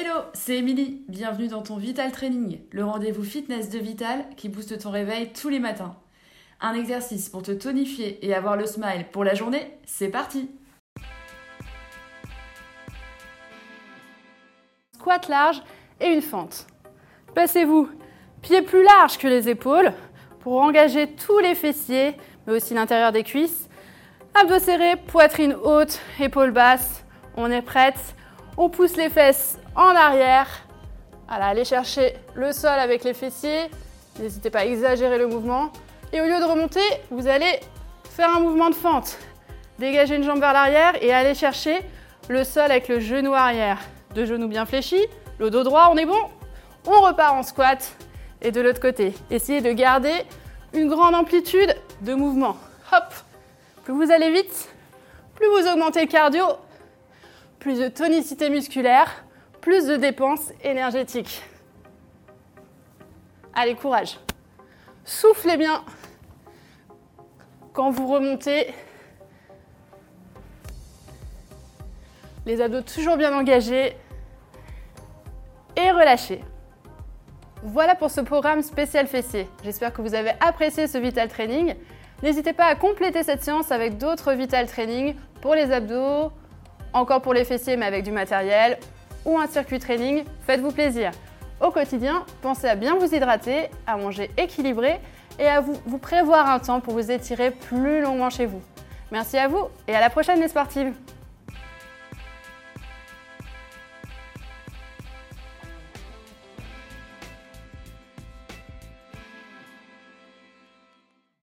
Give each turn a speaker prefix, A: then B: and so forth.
A: Hello, c'est Émilie. Bienvenue dans ton Vital Training, le rendez-vous fitness de Vital qui booste ton réveil tous les matins. Un exercice pour te tonifier et avoir le smile pour la journée, c'est parti
B: Squat large et une fente. Passez-vous pieds plus larges que les épaules pour engager tous les fessiers, mais aussi l'intérieur des cuisses. Abdos serrés, poitrine haute, épaules basses. On est prête. On pousse les fesses en arrière. allez chercher le sol avec les fessiers. N'hésitez pas à exagérer le mouvement. Et au lieu de remonter, vous allez faire un mouvement de fente. Dégagez une jambe vers l'arrière et allez chercher le sol avec le genou arrière. Deux genoux bien fléchis, le dos droit, on est bon On repart en squat. Et de l'autre côté, essayez de garder une grande amplitude de mouvement. Hop Plus vous allez vite, plus vous augmentez le cardio, plus de tonicité musculaire, plus de dépenses énergétiques. Allez, courage. Soufflez bien quand vous remontez. Les abdos toujours bien engagés. Et relâchez. Voilà pour ce programme spécial fessier. J'espère que vous avez apprécié ce Vital Training. N'hésitez pas à compléter cette séance avec d'autres Vital Training pour les abdos, encore pour les fessiers mais avec du matériel ou un circuit training. Faites-vous plaisir. Au quotidien, pensez à bien vous hydrater, à manger équilibré et à vous, prévoir un temps pour vous étirer plus longuement chez vous. Merci à vous et à la prochaine les sportives